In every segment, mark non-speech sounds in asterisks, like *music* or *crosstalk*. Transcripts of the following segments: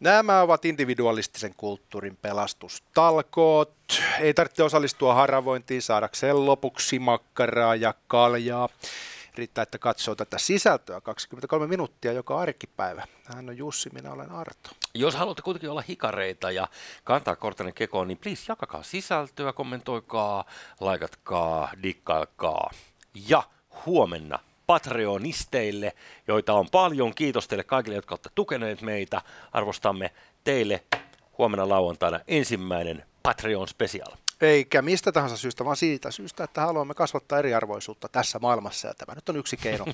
Nämä ovat individualistisen kulttuurin pelastustalkoot. Ei tarvitse osallistua haravointiin saadakseen lopuksi makkaraa ja kaljaa. Riittää, että katsoo tätä sisältöä 23 minuuttia joka arkipäivä. Hän on Jussi, minä olen Arto. Jos haluatte kuitenkin olla hikareita ja kantaa kortenne kekoon, niin please jakakaa sisältöä, kommentoikaa, laikatkaa, dikkaikaa. Ja huomenna Patreonisteille, joita on paljon. Kiitos teille kaikille, jotka olette tukeneet meitä. Arvostamme teille huomenna lauantaina ensimmäinen Patreon Special. Eikä mistä tahansa syystä, vaan siitä syystä, että haluamme kasvattaa eriarvoisuutta tässä maailmassa. Ja tämä nyt on yksi keino.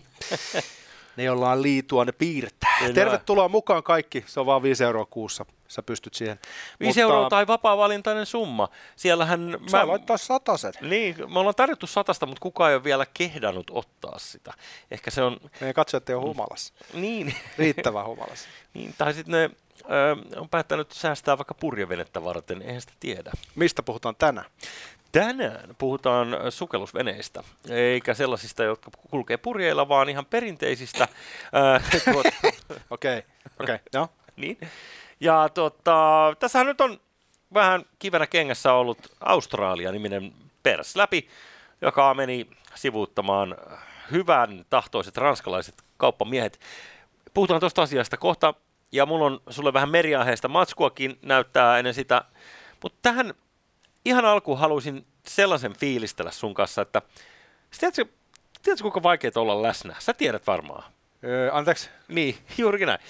*laughs* ne, joilla on liitua, ne piirtää. Kyllä. Tervetuloa mukaan kaikki. Se on vain 5 euroa kuussa. Sä pystyt siihen. 5 euroa tai vapaa-valintainen summa. Siellähän... Saa mä... laittaa satasen. Niin, me ollaan tarjottu satasta, mutta kukaan ei ole vielä kehdannut ottaa sitä. Ehkä se on... Meidän katsojat ei ole humalassa. Niin. Riittävän humalassa. *laughs* niin, tai sitten ne ö, on päättänyt säästää vaikka purjevenettä varten, eihän sitä tiedä. Mistä puhutaan tänään? Tänään puhutaan sukellusveneistä, eikä sellaisista, jotka kulkee purjeilla, vaan ihan perinteisistä. *laughs* *laughs* Okei, okei, joo. Niin. Ja tota, tässähän nyt on vähän kivenä kengässä ollut Australia-niminen pers läpi, joka meni sivuuttamaan hyvän tahtoiset ranskalaiset kauppamiehet. Puhutaan tuosta asiasta kohta, ja mulla on sulle vähän meriaiheesta matskuakin näyttää ennen sitä. Mutta tähän ihan alkuun haluaisin sellaisen fiilistellä sun kanssa, että tiedätkö, tiedätkö kuinka vaikeaa olla läsnä? Sä tiedät varmaan. Öö, anteeksi? Niin, *laughs* juurikin näin.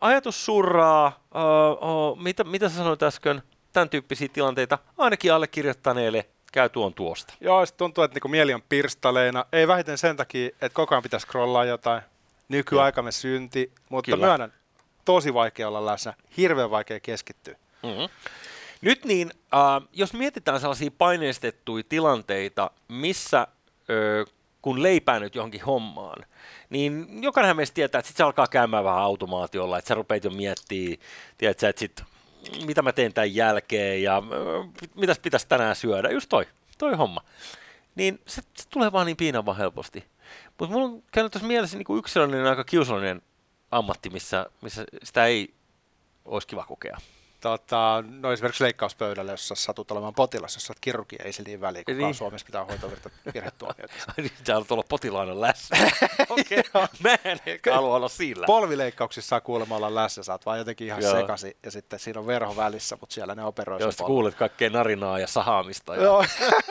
Ajatus surraa, o, mitä, mitä sä sanoit äsken, tämän tyyppisiä tilanteita, ainakin allekirjoittaneelle käy tuon tuosta. Joo, se tuntuu, että niinku mieli on pirstaleina. Ei vähiten sen takia, että koko ajan pitäisi scrollaa jotain. Nykyaikamme synti, mutta Kyllä. myönnän, tosi vaikea olla läsnä, hirveän vaikea keskittyä. Mm-hmm. Nyt niin, äh, jos mietitään sellaisia paineistettuja tilanteita, missä ö, kun leipää nyt johonkin hommaan, niin jokainen meistä tietää, että sit se alkaa käymään vähän automaatiolla, että sä rupeat jo miettimään, tiedätkö, että sit, mitä mä teen tämän jälkeen ja äh, mitäs pitäisi tänään syödä, just toi, toi homma. Niin se, se tulee vaan niin piinavan helposti. Mutta mulla on käynyt tuossa mielessä niin yksi sellainen aika kiusallinen ammatti, missä, missä sitä ei olisi kiva kokea tota, no esimerkiksi leikkauspöydällä, jos satut olemaan potilas, jos olet kirurgi, ei niin väliä, kukaan niin. Suomessa pitää hoitaa virhetuomioita. *laughs* niin, haluat olla potilaana läsnä. *laughs* Okei, okay. mä en halua olla sillä. Polvileikkauksissa saa kuulemma olla läsnä, oot vaan jotenkin ihan Joo. sekasi, ja sitten siinä on verho välissä, mutta siellä ne operoi Joo, kuulet kaikkea narinaa ja sahaamista. Ja... Joo,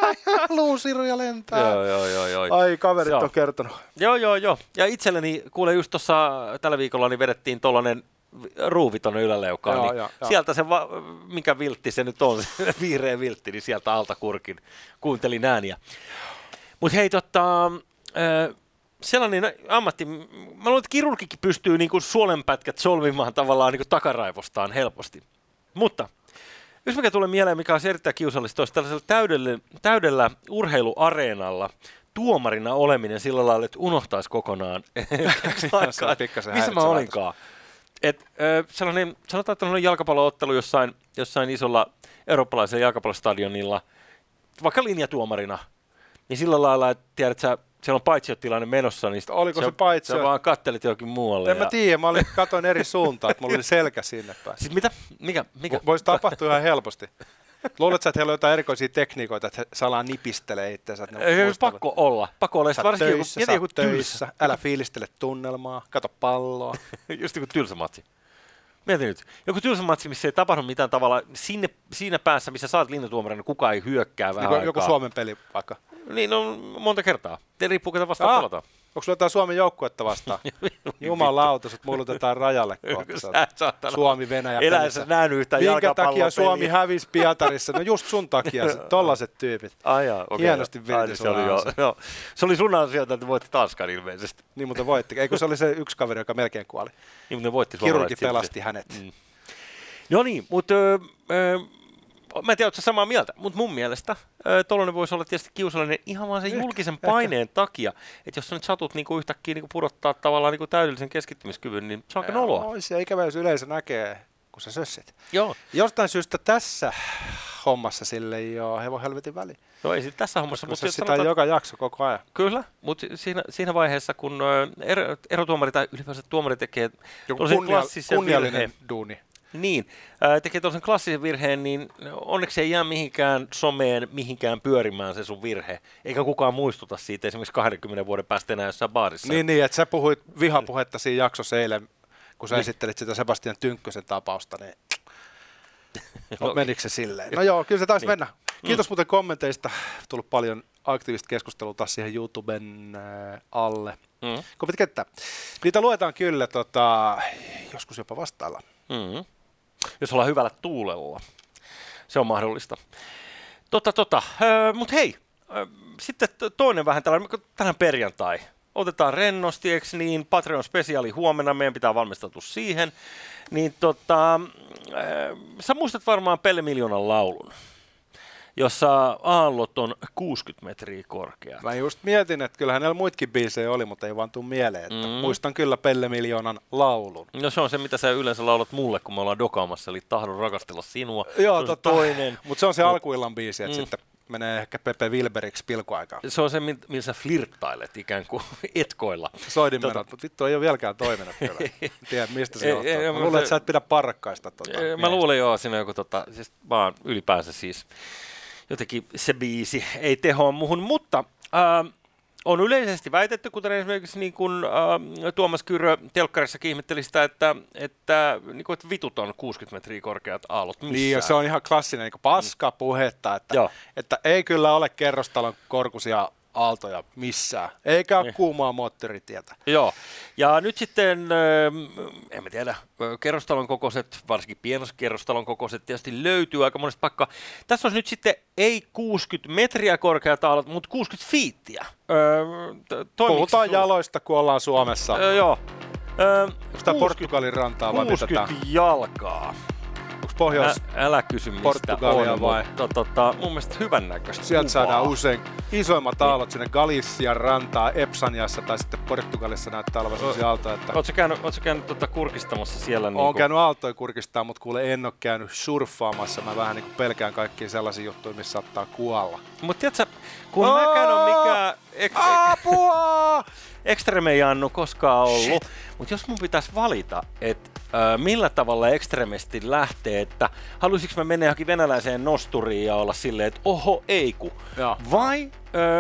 *laughs* luusiruja lentää. Joo, joo, joo, joo. Ai, kaverit joo. on kertonut. Joo, joo, joo. Ja itselleni, kuule just tuossa tällä viikolla niin vedettiin tollanen ruuviton yläleukaan, joo, niin joo, sieltä se, va- mikä viltti se nyt on, *laughs* vihreä viltti, niin sieltä alta kurkin. Kuuntelin ääniä. Mutta hei, tota, sellainen ammatti, mä luulen, että kirurgikin pystyy niinku suolenpätkät solvimaan tavallaan niinku takaraivostaan helposti. Mutta jos mikä tulee mieleen, mikä on erittäin kiusallista, olisi tällaisella täydellä, täydellä urheiluareenalla tuomarina oleminen sillä lailla, että unohtaisi kokonaan, *laughs* missä mä olinkaan et, äh, sellainen, sanotaan, että on jalkapalloottelu jossain, jossain isolla eurooppalaisella jalkapallostadionilla, vaikka linjatuomarina, niin sillä lailla, että tiedät sä, siellä on paitsiotilanne menossa, niin Oliko se, se paitsio? Sä vaan kattelit jokin muualle. En ja... mä tiedä, mä olin, katoin eri suuntaan, että mulla oli selkä sinne päin. Siis mitä? Mikä? Mikä? Voisi tapahtua ihan helposti. Luuletko, että heillä on jotain erikoisia tekniikoita, että he salaa nipistelee itseänsä? Ei, pakko olla. Pakko olla. Sä varsinkin töissä, joku, joku töissä, älä fiilistele tunnelmaa, kato palloa. *laughs* Just joku tylsä matsi. Mieti nyt, joku tylsä matsi, missä ei tapahdu mitään tavalla, sinne, siinä päässä, missä saat linjatuomarina, kukaan ei hyökkää vähän niin Joku Suomen peli vaikka. Niin, no monta kertaa. Te riippuu, ketä vastaan pelataan. Onko sulla jotain Suomen joukkuetta vastaan? *laughs* Jumalauta, sut muulutetaan rajalle kohta. Suomi, Venäjä, Eläisä nähnyt yhtään Minkä takia Suomi hävisi Pietarissa? No just sun takia, tollaset tyypit. *laughs* Ai jaa, okay. Hienosti virti se oli, jo, jo. se oli sun asia, että voitti Tanskan ilmeisesti. Niin, mutta voitti. Eikö se oli se yksi kaveri, joka melkein kuoli? Niin, mutta voitti Kirurgi pelasti hänet. Mm. No niin, mutta mä en tiedä, oletko samaa mieltä, mutta mun mielestä tuollainen voisi olla tietysti kiusallinen ihan vaan sen ehkä, julkisen paineen ehkä. takia, että jos sä nyt satut niinku yhtäkkiä niinku pudottaa tavallaan niinku täydellisen keskittymiskyvyn, niin se on aika noloa. Olisi ja ikävä, jos yleisö näkee, kun sä sössit. Joo. Jostain syystä tässä hommassa sille ei ole hevon helvetin väli. No ei tässä hommassa. Mutta sitä sanotaan, joka jakso koko ajan. Kyllä, mutta siinä, siinä vaiheessa, kun ero, erotuomari tai ylipäänsä tuomari tekee Joku kunnia, kunniallinen virheen, duuni Niin, ää, tekee tuollaisen klassisen virheen, niin onneksi ei jää mihinkään someen, mihinkään pyörimään se sun virhe, eikä kukaan muistuta siitä esimerkiksi 20 vuuden päästä enää jossain baarissa. Niin, niin että sä puhuit vihapuhetta siinä jaksossa eilen, kun sä niin. esittelit sitä Sebastian Tynkkösen tapausta, niin *laughs* no, menikö se silleen? No joo, kyllä se taisi niin. mennä. Kiitos mm. muuten kommenteista. Tullut paljon aktiivista keskustelua taas siihen YouTuben äh, alle. Mm. Kommentti kenttä. Niitä luetaan kyllä tota, joskus jopa vastailla. Mm. Jos ollaan hyvällä tuulella. Se on mahdollista. Tota, tota. Öö, Mutta hei, öö, sitten toinen vähän tällainen, tänään perjantai. Otetaan rennosti, eikö niin? Patreon spesiaali huomenna, meidän pitää valmistautua siihen. Niin tota, öö, sä muistat varmaan Pelle Miljoonan laulun jossa aallot on 60 metriä korkea. Mä just mietin, että kyllähän näillä muitakin biisejä oli, mutta ei vaan tuu mieleen. Että mm. Muistan kyllä Pelle Miljoonan laulun. No se on se, mitä sä yleensä laulat mulle, kun me ollaan dokaamassa, eli tahdon rakastella sinua. Joo, totta. toinen. Mutta se on se Mut, alkuillan biisi, että mm. sitten menee ehkä Pepe Wilberiksi pilkuaikaan. Se on se, millä sä flirttailet ikään kuin *laughs* etkoilla. Soidinmenot, tota... mutta vittu ei ole vieläkään toiminut kyllä. *laughs* Tiedä, mistä se johtuu. Mä luulen, että sä et pidä parkkaista. Tota, mä luulen joo, siinä joku, tota, siis vaan ylipäänsä siis jotenkin se biisi ei tehoa muhun, mutta äh, on yleisesti väitetty, kuten esimerkiksi niin kuin, äh, Tuomas Kyrö telkkarissa ihmetteli sitä, että, että, niin kuin, että vitut on 60 metriä korkeat aallot missään. Niin, ja se on ihan klassinen niin paska puhetta, että, että ei kyllä ole kerrostalon korkuisia aaltoja missään, eikä ole niin. kuumaa moottoritietä. Joo, ja nyt sitten, en mä tiedä, kerrostalon kokoiset, varsinkin pienoskerrostalon kokoiset tietysti löytyy aika monesta paikkaa. Tässä on nyt sitten ei 60 metriä korkeat aallot, mutta 60 fiittiä. Öö, Puhutaan sulla? jaloista, kun ollaan Suomessa. Öö, joo. Öö, Onko tämä Portugalin rantaa vai 60 jalkaa. Pohjois Ä, älä kysy mistä Portugalia on, vai? Mutta tota, mun mielestä hyvän näköistä Sieltä kuvaa. saadaan usein isoimmat aallot sinne Galician rantaa, Epsaniassa tai sitten Portugalissa näyttää olevan sellaisia aaltoja. Että... Oletko käynyt, ootko käynyt tota kurkistamassa siellä? Olen niin käynyt aaltoja kurkistaa, mutta kuule en ole käynyt surffaamassa. Mä vähän niin kuin pelkään kaikkia sellaisia juttuja, missä saattaa kuolla. Mutta tiedätkö, kun mä mäkään on mikään... Apua! Extreme ei Annu koskaan ollut, mutta jos mun pitäisi valita, että äh, millä tavalla ekstremisti lähtee, että haluaisinko mä mennä johonkin venäläiseen nosturiin ja olla silleen, että oho, ei ku. Vai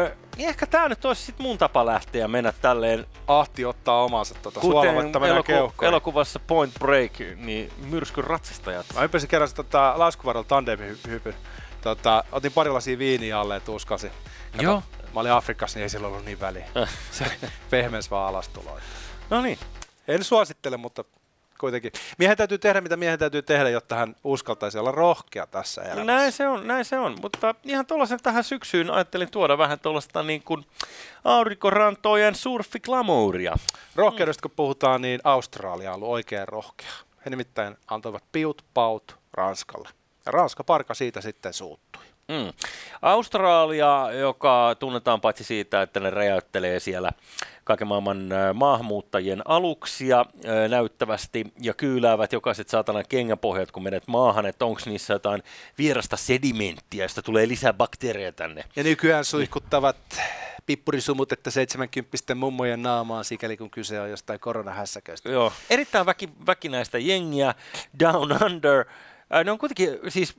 äh, niin ehkä tää nyt olisi sit mun tapa lähteä mennä tälleen. Ahti ottaa omansa tuota Kuten eloku- elokuvassa Point Break, niin myrskyn ratsastajat. Mä hyppäsin kerran tota laskuvarrella tandemhypyn. Tota, otin pari lasia viiniä alle ja tuskasin. Kato, Joo. Mä olin Afrikassa, niin ei sillä ollut niin väliä. Äh. *laughs* Se pehmeäs vaan alastuloa. No niin. En suosittele, mutta kuitenkin. Miehen täytyy tehdä, mitä miehen täytyy tehdä, jotta hän uskaltaisi olla rohkea tässä elämässä. Näin se on, näin se on. Mutta ihan tuollaisen tähän syksyyn ajattelin tuoda vähän tuollaista niin kuin aurinkorantojen surfiklamouria. Rohkeudesta kun puhutaan, niin Australia on ollut oikein rohkea. He nimittäin antoivat piut paut Ranskalle. Ja Ranska parka siitä sitten suuttui. Mm. Australia, joka tunnetaan paitsi siitä, että ne räjäyttelee siellä kaiken maailman maahanmuuttajien aluksia näyttävästi ja kyyläävät jokaiset saatanan kengäpohjat, kun menet maahan, että onko niissä jotain vierasta sedimenttiä, josta tulee lisää bakteereja tänne. Ja nykyään suihkuttavat pippurisumut, että 70 mummojen naamaan, sikäli kun kyse on jostain koronahässäköistä. Joo, erittäin väki, väkinäistä jengiä, Down Under, ne on kuitenkin siis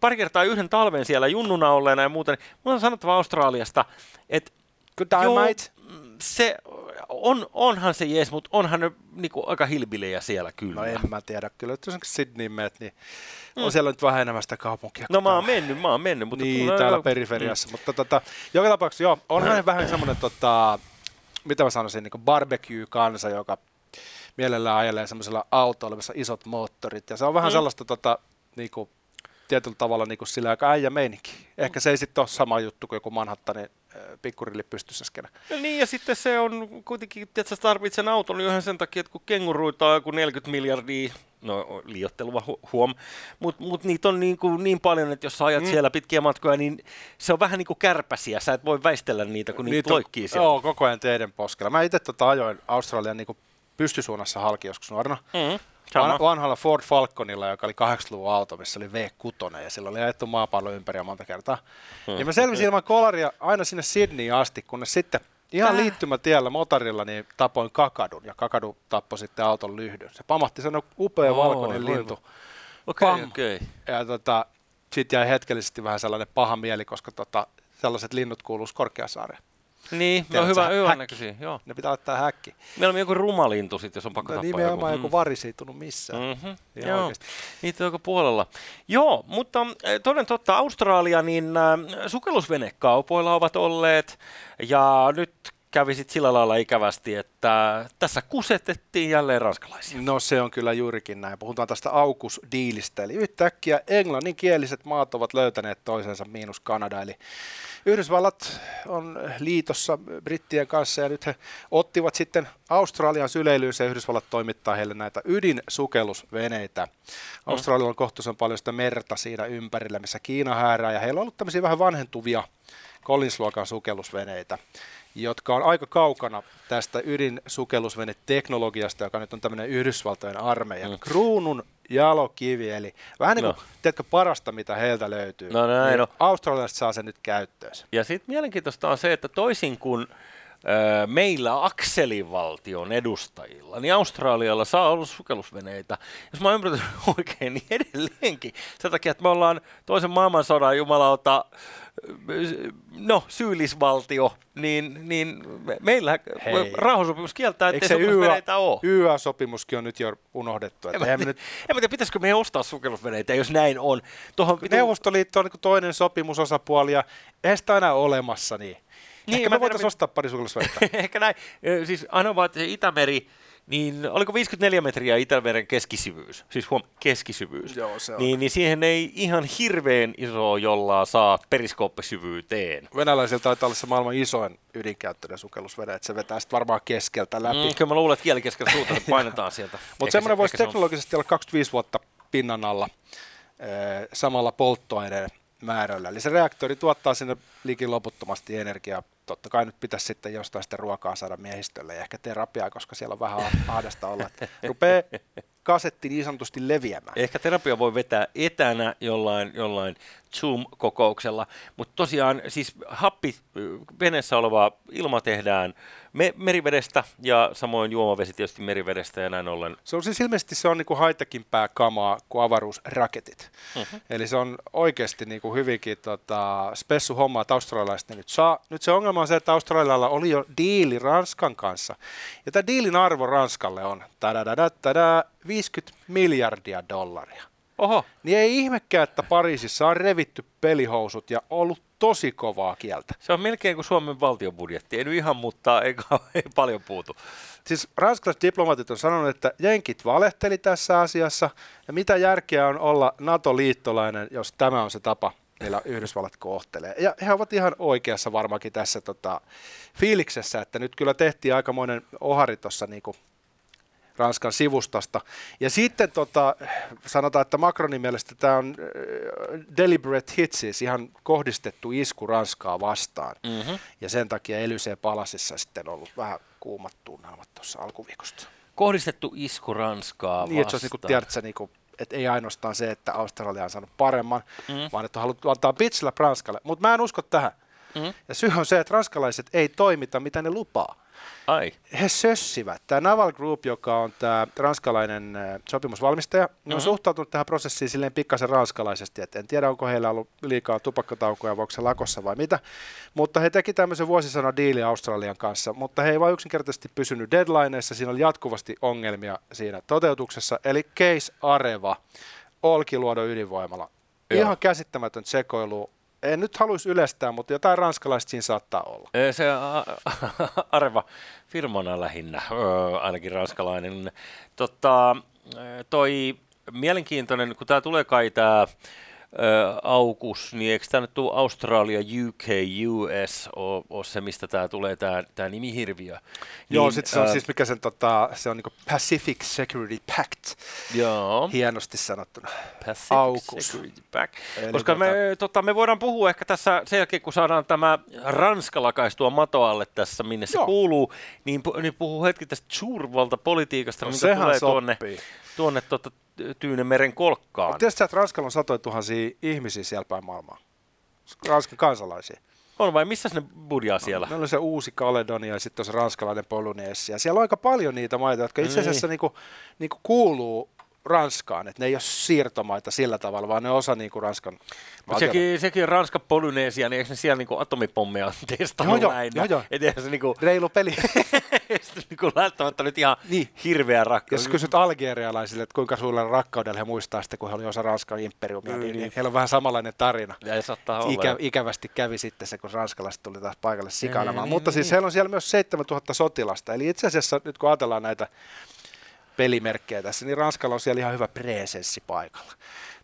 pari kertaa yhden talven siellä junnuna olleena ja muuten. Mulla on sanottava Australiasta, että joo, se on, onhan se jees, mutta onhan ne niinku aika hilbilejä siellä kyllä. No en mä tiedä, kyllä jos Sydney meet, niin mm. on siellä nyt vähän enemmän sitä kaupunkia. No mä oon mennyt, mä oon mennyt. Mutta niin, no, täällä no, periferiassa, mm. mutta tota, joka tapauksessa joo, onhan vähän semmoinen, tota, mitä mä sanoisin, niin barbecue-kansa, joka mielellään ajelee semmoisella autolla, missä isot moottorit, ja se on vähän mm. sellaista tota, niinku, tietyllä tavalla niinku sillä aika äijä meininki. Ehkä se ei sitten ole sama juttu kuin joku Manhattanin pikkurilli pystyssä skene. No niin, ja sitten se on kuitenkin, että sä tarvitset sen auton ihan sen takia, että kun kenguruita on joku 40 miljardia, no liiottelua huom, mutta mut niitä on niin, kuin niin paljon, että jos sä ajat mm. siellä pitkiä matkoja, niin se on vähän niin kuin kärpäsiä, sä et voi väistellä niitä, kun niitä, niitä loikkii siellä. Joo, koko ajan teidän poskella. Mä itse tota ajoin Australian niin pystysuunnassa halki joskus nuorena. Mm. Van, vanhalla Ford Falconilla, joka oli 80-luvun auto, missä oli V6, ja sillä oli ajettu maapallo ympäri monta kertaa. Hmm. Ja mä selvisin ilman kolaria aina sinne Sydneyin asti, kunnes sitten ihan liittymätiellä motorilla niin tapoin kakadun, ja kakadu tappoi sitten auton lyhdyn. Se pamahti sen upea oh, valkoinen lintu. Okei, okay, okei. Okay. Ja tota, sitten jäi hetkellisesti vähän sellainen paha mieli, koska tota, sellaiset linnut kuuluisi Korkeasaareen. Niin, no hyvä, hyvä näköisiä, joo. Ne pitää laittaa häkki. Meillä on joku rumalintu sitten, jos on pakko no, tappaa nimenomaan joku. joku varis ei tunnu missään. Mm-hmm. joo, oikeasti. niitä on puolella. Joo, mutta eh, toden totta, Australia, niin äh, sukellusvenekaupoilla ovat olleet, ja nyt kävi sitten sillä lailla ikävästi, että tässä kusetettiin jälleen ranskalaisia. No se on kyllä juurikin näin. Puhutaan tästä aukusdiilistä. Eli yhtäkkiä englanninkieliset maat ovat löytäneet toisensa miinus Kanada. Eli Yhdysvallat on liitossa brittien kanssa ja nyt he ottivat sitten Australian syleilyyn ja Yhdysvallat toimittaa heille näitä ydinsukellusveneitä. Australialla on kohtuullisen paljon sitä merta siinä ympärillä, missä Kiina häärää ja heillä on ollut tämmöisiä vähän vanhentuvia Collins-luokan sukellusveneitä jotka on aika kaukana tästä ydinsukellusveneteknologiasta, joka nyt on tämmöinen Yhdysvaltojen armeijan mm. kruunun jalokivi, eli vähän niin kuin, no. tiedätkö, parasta, mitä heiltä löytyy. No näin, niin no. Australiasta saa sen nyt käyttöön. Ja sitten mielenkiintoista on se, että toisin kuin meillä akselivaltion edustajilla, niin Australialla saa olla sukellusveneitä. Jos mä ymmärrän oikein, niin edelleenkin. Sen takia, että me ollaan toisen maailmansodan jumalauta no, syyllisvaltio, niin, niin meillä rauhansopimus kieltää, ettei sukellusveneitä ole. YA-sopimuskin on nyt jo unohdettu. Että en, mä, nyt... en mä tiedä, pitäisikö meidän ostaa sukellusveneitä, jos näin on. Tuohon, Neuvostoliitto on niin toinen sopimusosapuoli ja eihän sitä aina olemassa niin. Niin, Ehkä me voitaisiin ostaa pari sukellusvettä. *laughs* Ehkä näin. Siis aina vaan, että Itämeri, niin oliko 54 metriä Itämeren keskisyvyys, siis huom, keskisyvyys, Joo, se on. Niin, niin siihen ei ihan hirveän iso jolla saa periskooppisyvyyteen. Venäläisiltä taitaa olla se maailman isoin ydinkäyttöinen sukellusvene, että se vetää sitten varmaan keskeltä läpi. Mm, kyllä mä luulen, että kieli keskellä suuta *laughs* painetaan sieltä. Mutta semmoinen voisi teknologisesti olla 25 vuotta pinnan alla samalla polttoaineen määrällä. Eli se reaktori tuottaa sinne liikin loputtomasti energiaa totta kai nyt pitäisi sitten jostain sitten ruokaa saada miehistölle ja ehkä terapiaa, koska siellä on vähän ahdasta olla. Rupeaa kasetti niin sanotusti leviämään. Ehkä terapia voi vetää etänä jollain, jollain Zoom-kokouksella, mutta tosiaan siis happi veneessä oleva ilma tehdään me- merivedestä ja samoin juomavesi tietysti merivedestä ja näin ollen. Se on siis ilmeisesti se on niin kuin haitakimpää kamaa kuin avaruusraketit. Uh-huh. Eli se on oikeasti niin kuin hyvinkin tota, spessu homma, että australialaiset nyt saa. Nyt se ongelma on se, että Australialla oli jo diili Ranskan kanssa. Ja tämä diilin arvo Ranskalle on tada, tada, 50 miljardia dollaria. Oho. Niin ei ihmekään, että Pariisissa on revitty pelihousut ja ollut tosi kovaa kieltä. Se on melkein kuin Suomen valtiobudjetti. Ei nyt ihan, mutta ei, *laughs* ei paljon puutu. Siis ranskalaiset diplomatit on sanonut, että jenkit valehteli tässä asiassa. Ja mitä järkeä on olla NATO-liittolainen, jos tämä on se tapa, millä Yhdysvallat kohtelee. Ja he ovat ihan oikeassa varmaankin tässä tota, fiiliksessä, että nyt kyllä tehtiin aikamoinen ohari tuossa niin Ranskan sivustosta. Ja sitten tota, sanotaan, että Macronin mielestä tämä on äh, deliberate hit, siis ihan kohdistettu isku Ranskaa vastaan. Mm-hmm. Ja sen takia Elysee palasissa sitten on ollut vähän kuumat tunnelmat tuossa alkuviikosta. Kohdistettu isku Ranskaa vastaan. Niin, että se on niin kuin, tiedätkö, niin kuin, että ei ainoastaan se, että Australia on saanut paremman, mm. vaan että on haluttu antaa pitsillä Ranskalle. Mutta mä en usko tähän. Mm. Ja syy on se, että ranskalaiset ei toimita, mitä ne lupaa. Ai. He sössivät. Tämä Naval Group, joka on tämä ranskalainen äh, sopimusvalmistaja, mm-hmm. on suhtautunut tähän prosessiin silleen pikkasen ranskalaisesti, että en tiedä, onko heillä ollut liikaa tupakkataukoja, voiko se lakossa vai mitä, mutta he teki tämmöisen vuosisana diili Australian kanssa, mutta he ei vain yksinkertaisesti pysynyt deadlineissa, siinä oli jatkuvasti ongelmia siinä toteutuksessa, eli Case Areva, Olkiluodon ydinvoimala. Joo. Ihan käsittämätön sekoilu en nyt haluaisi yleistää, mutta jotain ranskalaista siinä saattaa olla. Se Areva firmana lähinnä, ainakin ranskalainen. Totta, toi mielenkiintoinen, kun tämä tulee kai tämä aukus, niin eikö tämä nyt tule Australia, UK, US ole, ole se, mistä tämä tulee, tämä, tämä nimihirviö? Joo, niin, sitten se on äh, siis mikä sen, tota, se on niin Pacific Security Pact, joo. hienosti sanottuna. Pacific aukus. Security Pact. Eli Koska tota, me, tota, me voidaan puhua ehkä tässä sen jälkeen, kun saadaan tämä Ranska lakaistua matoalle tässä, minne se joo. kuuluu, niin, niin puhuu hetki tästä suurvaltapolitiikasta, no, mikä tulee sopii. tuonne, tuonne tota, Tyynemeren kolkkaan. Tiedätkö, että Ranskalla on satoja tuhansia ihmisiä siellä päin maailmaa? Ranskan kansalaisia. On vai missä ne budjaa siellä? No, on se uusi Kaledonia ja sitten on se ranskalainen Polynesia. Siellä on aika paljon niitä maita, jotka itse asiassa niin. niinku, niinku kuuluu Ranskaan, että ne ei ole siirtomaita sillä tavalla, vaan ne on osa niin kuin Ranskan Mutta sekin, sekin Ranska Polynesia, niin eikö ne siellä niin atomipommeja testannut joo, näin? Joo, joo. Se niin kuin, Reilu peli. *laughs* niin kuin välttämättä nyt ihan niin. hirveä rakkaus. Jos kysyt algerialaisille, että kuinka suurella rakkaudella he muistaa sitten, kun he olivat osa Ranskan imperiumia, mm, niin, niin, heillä on vähän samanlainen tarina. Ja Ikä, ikävästi kävi sitten se, kun ranskalaiset tuli taas paikalle sikailemaan. Mutta niin, siis niin. heillä on siellä myös 7000 sotilasta. Eli itse asiassa nyt kun ajatellaan näitä pelimerkkejä tässä, niin Ranskalla on siellä ihan hyvä presenssi paikalla.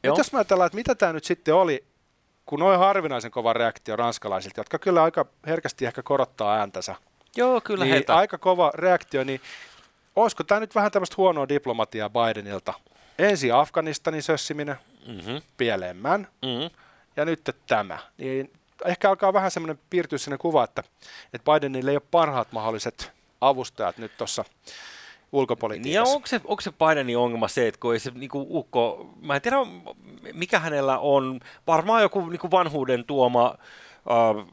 Joo. Nyt jos mä ajatellaan, että mitä tämä nyt sitten oli, kun noin harvinaisen kova reaktio ranskalaisilta, jotka kyllä aika herkästi ehkä korottaa ääntänsä. Joo, kyllä niin heitä. Aika kova reaktio, niin olisiko tämä nyt vähän tämmöistä huonoa diplomatiaa Bidenilta? Ensin Afganistanin sössiminen, mm-hmm. pielemmän, mm-hmm. ja nyt tämä. Niin ehkä alkaa vähän semmoinen piirtyä sinne kuva, että, että Bidenille ei ole parhaat mahdolliset avustajat nyt tuossa ulkopolitiikassa. Niin onko se, onko se Bidenin ongelma se, että kun ei se niin kuin ukko, mä en tiedä mikä hänellä on, varmaan joku niin kuin vanhuuden tuoma äh,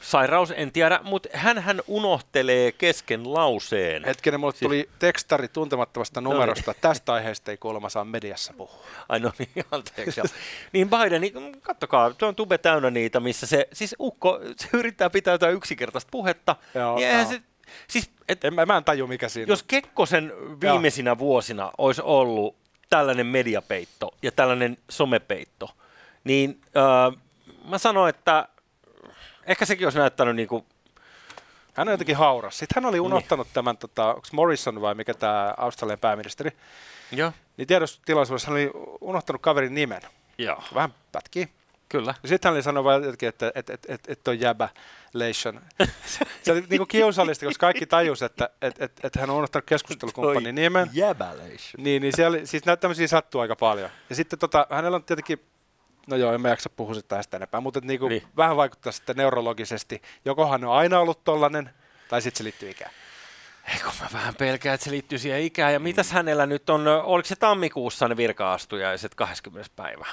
sairaus, en tiedä, mutta hän hän unohtelee kesken lauseen. Hetkinen, mulle tuli tekstari tuntemattomasta numerosta, no niin. tästä aiheesta ei kuulemma saa mediassa puhua. Ai no niin, *laughs* anteeksi. niin Biden, niin, kattokaa, tuo on tube täynnä niitä, missä se, siis Ukko, se yrittää pitää jotain yksinkertaista puhetta, Joo, niin se Siis, et, en, mä en taju, mikä siinä Jos Kekkosen viimeisinä Joo. vuosina olisi ollut tällainen mediapeitto ja tällainen somepeitto, niin äh, mä sanoin, että ehkä sekin olisi näyttänyt niin kuin hän on jotenkin hauras. Sitten hän oli niin. unohtanut niin. tämän, tota, onko Morrison vai mikä tämä Australian pääministeri? Joo. Niin tiedostilaisuudessa hän oli unohtanut kaverin nimen. Joo. Vähän pätkii. Kyllä. Sitten hän oli sanonut vain jotenkin, että, että, että, että, että on jäbä leishon. Se oli niin kuin kiusallista, koska kaikki tajus, että, että, että, että hän on unohtanut keskustelukumppanin nimen. Jäbäleishon. Niin, niin siellä, siis näitä tämmöisiä sattuu aika paljon. Ja sitten tota, hänellä on tietenkin No joo, en mä jaksa puhua sitä tästä enempää, mutta niin kuin niin. vähän vaikuttaa sitten neurologisesti. Joko hän on aina ollut tollainen, tai sitten se liittyy ikään. Eikö mä vähän pelkään, että se liittyy siihen ikään. Ja mitäs hänellä nyt on, oliko se tammikuussa ne virka-astujaiset 20. päivä?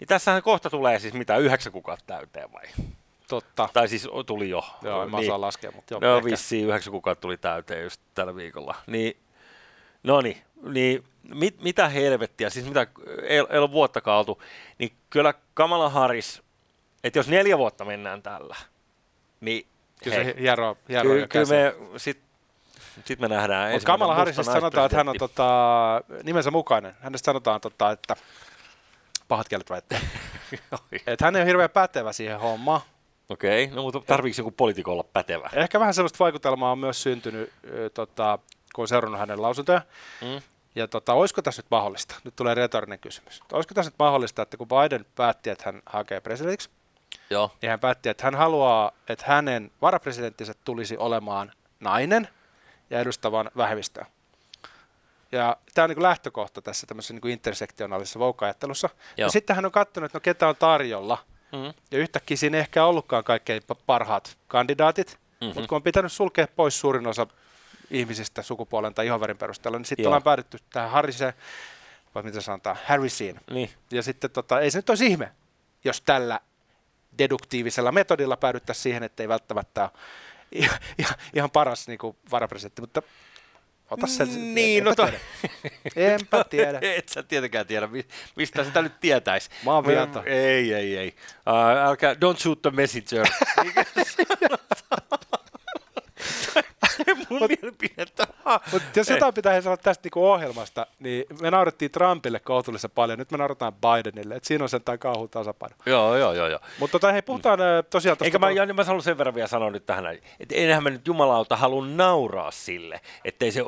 Niin tässähän kohta tulee siis mitä, yhdeksän kuukautta täyteen vai? Totta. Tai siis tuli jo. Joo, en mä niin. laskea, mutta joo. No vissiin yhdeksän kuukautta tuli täyteen just tällä viikolla. Niin, no niin, niin mit, mitä helvettiä, siis mitä, ei, ei ole vuottakaan oltu, niin kyllä Kamala Harris, että jos neljä vuotta mennään tällä, niin Kyllä hei, se hiero, hiero kyllä, kyllä me sit, sit me nähdään. Mutta Kamala Harrisista sanotaan, että hän on tota, nimensä mukainen. Hänestä sanotaan, tota, että pahat kielet väittää. *laughs* että hän ei ole hirveän pätevä siihen hommaan. Okei, okay. no mutta tarviiko joku poliitikko olla pätevä? Ehkä vähän sellaista vaikutelmaa on myös syntynyt, tota, kun on seurannut hänen lausuntoja. Mm. Ja tota, olisiko tässä nyt mahdollista? Nyt tulee retorinen kysymys. Olisiko tässä nyt mahdollista, että kun Biden päätti, että hän hakee presidentiksi, Joo. niin hän päätti, että hän haluaa, että hänen varapresidenttinsä tulisi olemaan nainen ja edustavan vähemmistöä. Ja tämä on niin lähtökohta tässä tämmöisessä niin intersektionaalisessa voukka-ajattelussa. Ja sitten hän on katsonut, että no ketä on tarjolla. Mm-hmm. Ja yhtäkkiä siinä ei ehkä ollutkaan kaikkein parhaat kandidaatit, mm-hmm. mutta kun on pitänyt sulkea pois suurin osa ihmisistä sukupuolen tai ihonvärin perusteella, niin sitten ollaan päädytty tähän Harriseen, vai mitä sanotaan, Harrisiin. Niin. Ja sitten tota, ei se nyt olisi ihme, jos tällä deduktiivisella metodilla päädyttäisiin siihen, että ei välttämättä ole ihan, ihan paras niin kuin varapresidentti, mutta Ota sen. Niin, no to... tiedä. *laughs* Enpä tiedä. Et sä tietenkään tiedä, mistä sitä nyt tietäisi. Mä oon viaton. Ei, ei, ei. Uh, älkää, don't shoot the messenger. *laughs* *laughs* mun mielipidettä. *laughs* Mut jos jotain pitää sanoa tästä niinku ohjelmasta, niin me naurettiin Trumpille kohtuullisen paljon, nyt me naurataan Bidenille, että siinä on sen kauhu tasapaino. Joo, joo, joo. joo. Mutta tota, hei, puhutaan tosiaan tosta... Eikä mä, ja, mä haluan sen verran vielä sanoa nyt tähän, että enhän mä nyt jumalauta halua nauraa sille, ettei se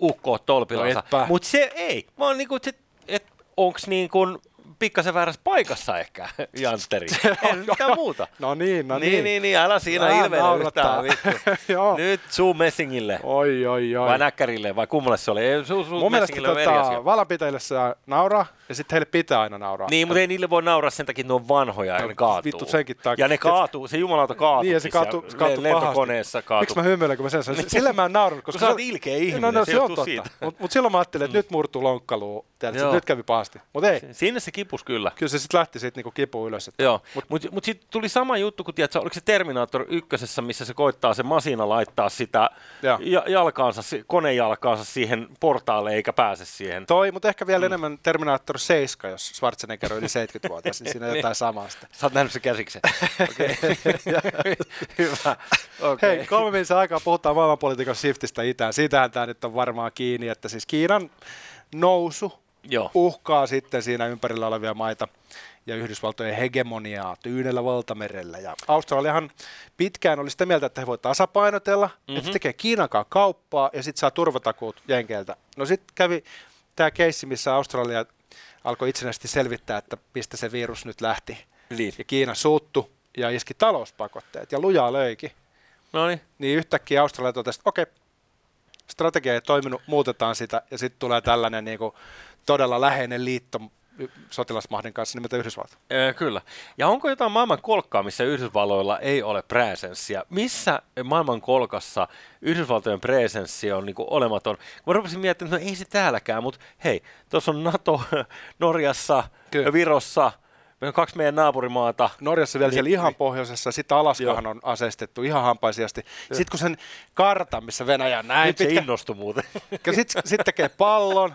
ukko ole tolpilansa. No Mutta se ei, oon niinku, että et, onks niin kuin pikkasen väärässä paikassa ehkä, *laughs* Jantteri. Ei mitään muuta. No niin, no niin. Niin, niin, niin älä siinä ilmeile yhtään, vittu. *laughs* Nyt suu Messingille. Oi, oi, oi. Vai Näkkärille, vai kummalle se oli? Ei, suu, suu Mun mielestä tota, valapitäjille saa nauraa, ja sitten heille pitää aina nauraa. Niin, mutta ei niille voi nauraa sen takia, että ne on vanhoja ja no, ne kaatuu. Vittu senkin takia. Ja ne kaatuu, se jumalauta kaatuu. Niin, ja se kaatuu, se kaatuu lentokoneessa kaatuu. Miksi mä hymyilen, kun mä sen sanoin? *laughs* Sillä mä en naurannut. Koska sä oot ilkeä ihminen, no, no, se, on totta. Mutta mut silloin mä ajattelin, että nyt murtuu lonkkaluu Tiedätkö, nyt kävi pahasti. Mutta ei. Sinne se kipus kyllä. Kyllä se sitten lähti siitä niinku kipuun ylös. Että... Joo, mutta mut, mut sitten tuli sama juttu, kun tiedätkö, oliko se Terminator ykkösessä, missä se koittaa se masina laittaa sitä ja. jalkaansa, konejalkaansa siihen portaalle eikä pääse siihen. Toi, mutta ehkä vielä mm. enemmän Terminator 7, jos Schwarzenegger on yli 70-vuotias, *laughs* niin siinä on jotain samaa sitä. Sä oot nähnyt se käsiksen. *laughs* *laughs* Hyvä. Okay. Hei, kolme minuutin aikaa puhutaan maailmanpolitiikan shiftistä itään. Siitähän tämä nyt on varmaan kiinni, että siis Kiinan nousu Joo. uhkaa sitten siinä ympärillä olevia maita ja Yhdysvaltojen hegemoniaa Tyynellä valtamerellä. Ja Australiahan pitkään oli sitä mieltä, että he voivat tasapainotella, mm-hmm. että se tekee Kiinan kanssa kauppaa ja sitten saa turvatakuut Jenkeiltä. No sitten kävi tämä keissi, missä Australia alkoi itsenäisesti selvittää, että mistä se virus nyt lähti. Niin. Ja Kiina suuttu ja iski talouspakotteet ja lujaa löikin. No niin. Niin yhtäkkiä Australia totesi, että okei, strategia ei toiminut, muutetaan sitä ja sitten tulee tällainen niin kuin, todella läheinen liitto sotilasmahdin kanssa nimeltä Yhdysvallat. Ee, kyllä. Ja onko jotain maailman kolkkaa, missä Yhdysvalloilla ei ole presenssiä? Missä maailman kolkassa Yhdysvaltojen presenssi on niin kuin olematon? Mä rupesin miettimään, että no ei se täälläkään, mutta hei, tuossa on NATO *laughs* Norjassa, kyllä. Virossa, me on kaksi meidän naapurimaata. Norjassa vielä niin, siellä ihan niin. pohjoisessa, sitten Alaskahan Joo. on aseistettu ihan hampaisiasti. Sitten kun sen kartan, missä Venäjä on näin Nyt pitkä... se innostui muuten. Sitten sit tekee pallon,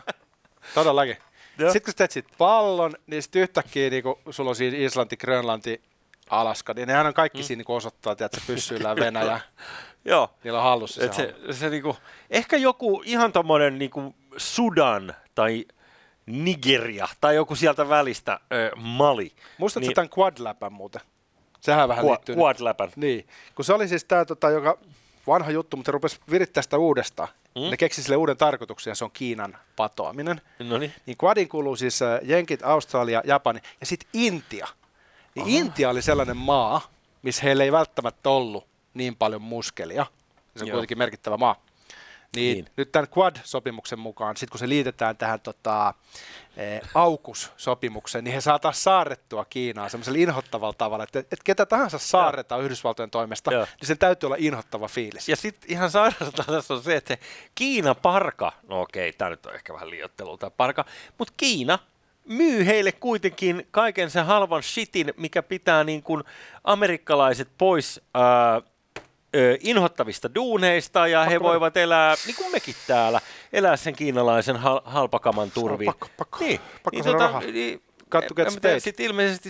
todellakin. Sitten kun sä teet sit pallon, niin sitten yhtäkkiä niin sulla on siinä Islanti, Grönlanti, Alaska, niin nehän on kaikki mm. siinä niin osoittaa, että se pyssyillä *laughs* Venäjä. Joo. Niillä on hallussa se, se, se niinku, Ehkä joku ihan tommonen niinku Sudan tai Nigeria tai joku sieltä välistä ö, Mali. Muistatko niin, tämän Quad-läpän muuten? Sehän vähän Qu- liittyy. Quad-läpän. Niin, kun se oli siis tämä, tota, joka vanha juttu, mutta rupesi virittää sitä uudestaan. Mm. Ne keksi sille uuden tarkoituksen ja se on Kiinan patoaminen. Noniin. Niin Quadin kuuluu siis äh, Jenkit, Australia, Japani ja sitten Intia. Niin Intia oli sellainen maa, missä heillä ei välttämättä ollut niin paljon muskelia. Se on Joo. kuitenkin merkittävä maa. Niin, niin. nyt tämän Quad-sopimuksen mukaan, sitten kun se liitetään tähän tota, eh, AUKUS-sopimukseen, niin he saa taas saarrettua Kiinaa semmoisella inhottavalla tavalla, että, että ketä tahansa saarretaan ja. Yhdysvaltojen toimesta, ja. niin sen täytyy olla inhottava fiilis. Ja sitten ihan sairasta tässä on se, että Kiina parka, no okei, tämä nyt on ehkä vähän liiottelu tämä parka, mutta Kiina myy heille kuitenkin kaiken sen halvan shitin, mikä pitää niin kuin amerikkalaiset pois ää, ö, inhottavista duuneista ja pakko he voivat elää, niin kuin mekin täällä, elää sen kiinalaisen hal- halpakaman turviin. Pakko, pakko, niin, pakko niin, tota, niin, sitten ilmeisesti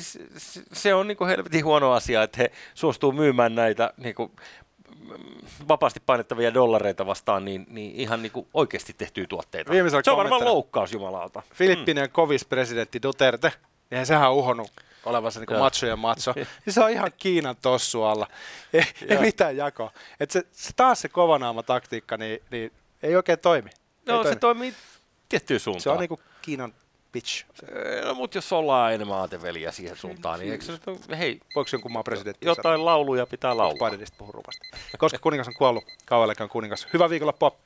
se on niin kuin helvetin huono asia, että he suostuu myymään näitä niin kuin, vapaasti painettavia dollareita vastaan, niin, niin ihan niin kuin oikeasti tehtyä tuotteita. Viimeisellä se on varmaan loukkaus jumalauta. Filippinen mm. kovis presidentti Duterte, niin sehän on uhonnut olevansa niin macho ja macho, niin *laughs* se on ihan Kiinan tossu alla. Ei, ei mitään jakoa. Et se, se, taas se kovanaama taktiikka, niin, niin ei oikein toimi. No ei se toimi. toimii tiettyyn suuntaan. Se on niin kuin Kiinan pitch. No, mutta jos ollaan enemmän aateveliä siihen suuntaan, niin eikö se, no, hei, voiko jonkun maan presidentti Jotain sanoa? lauluja pitää laulaa. Bidenista puhua rupasti. Koska kuningas on kuollut, kauellekaan kuningas. Hyvää viikonloppua.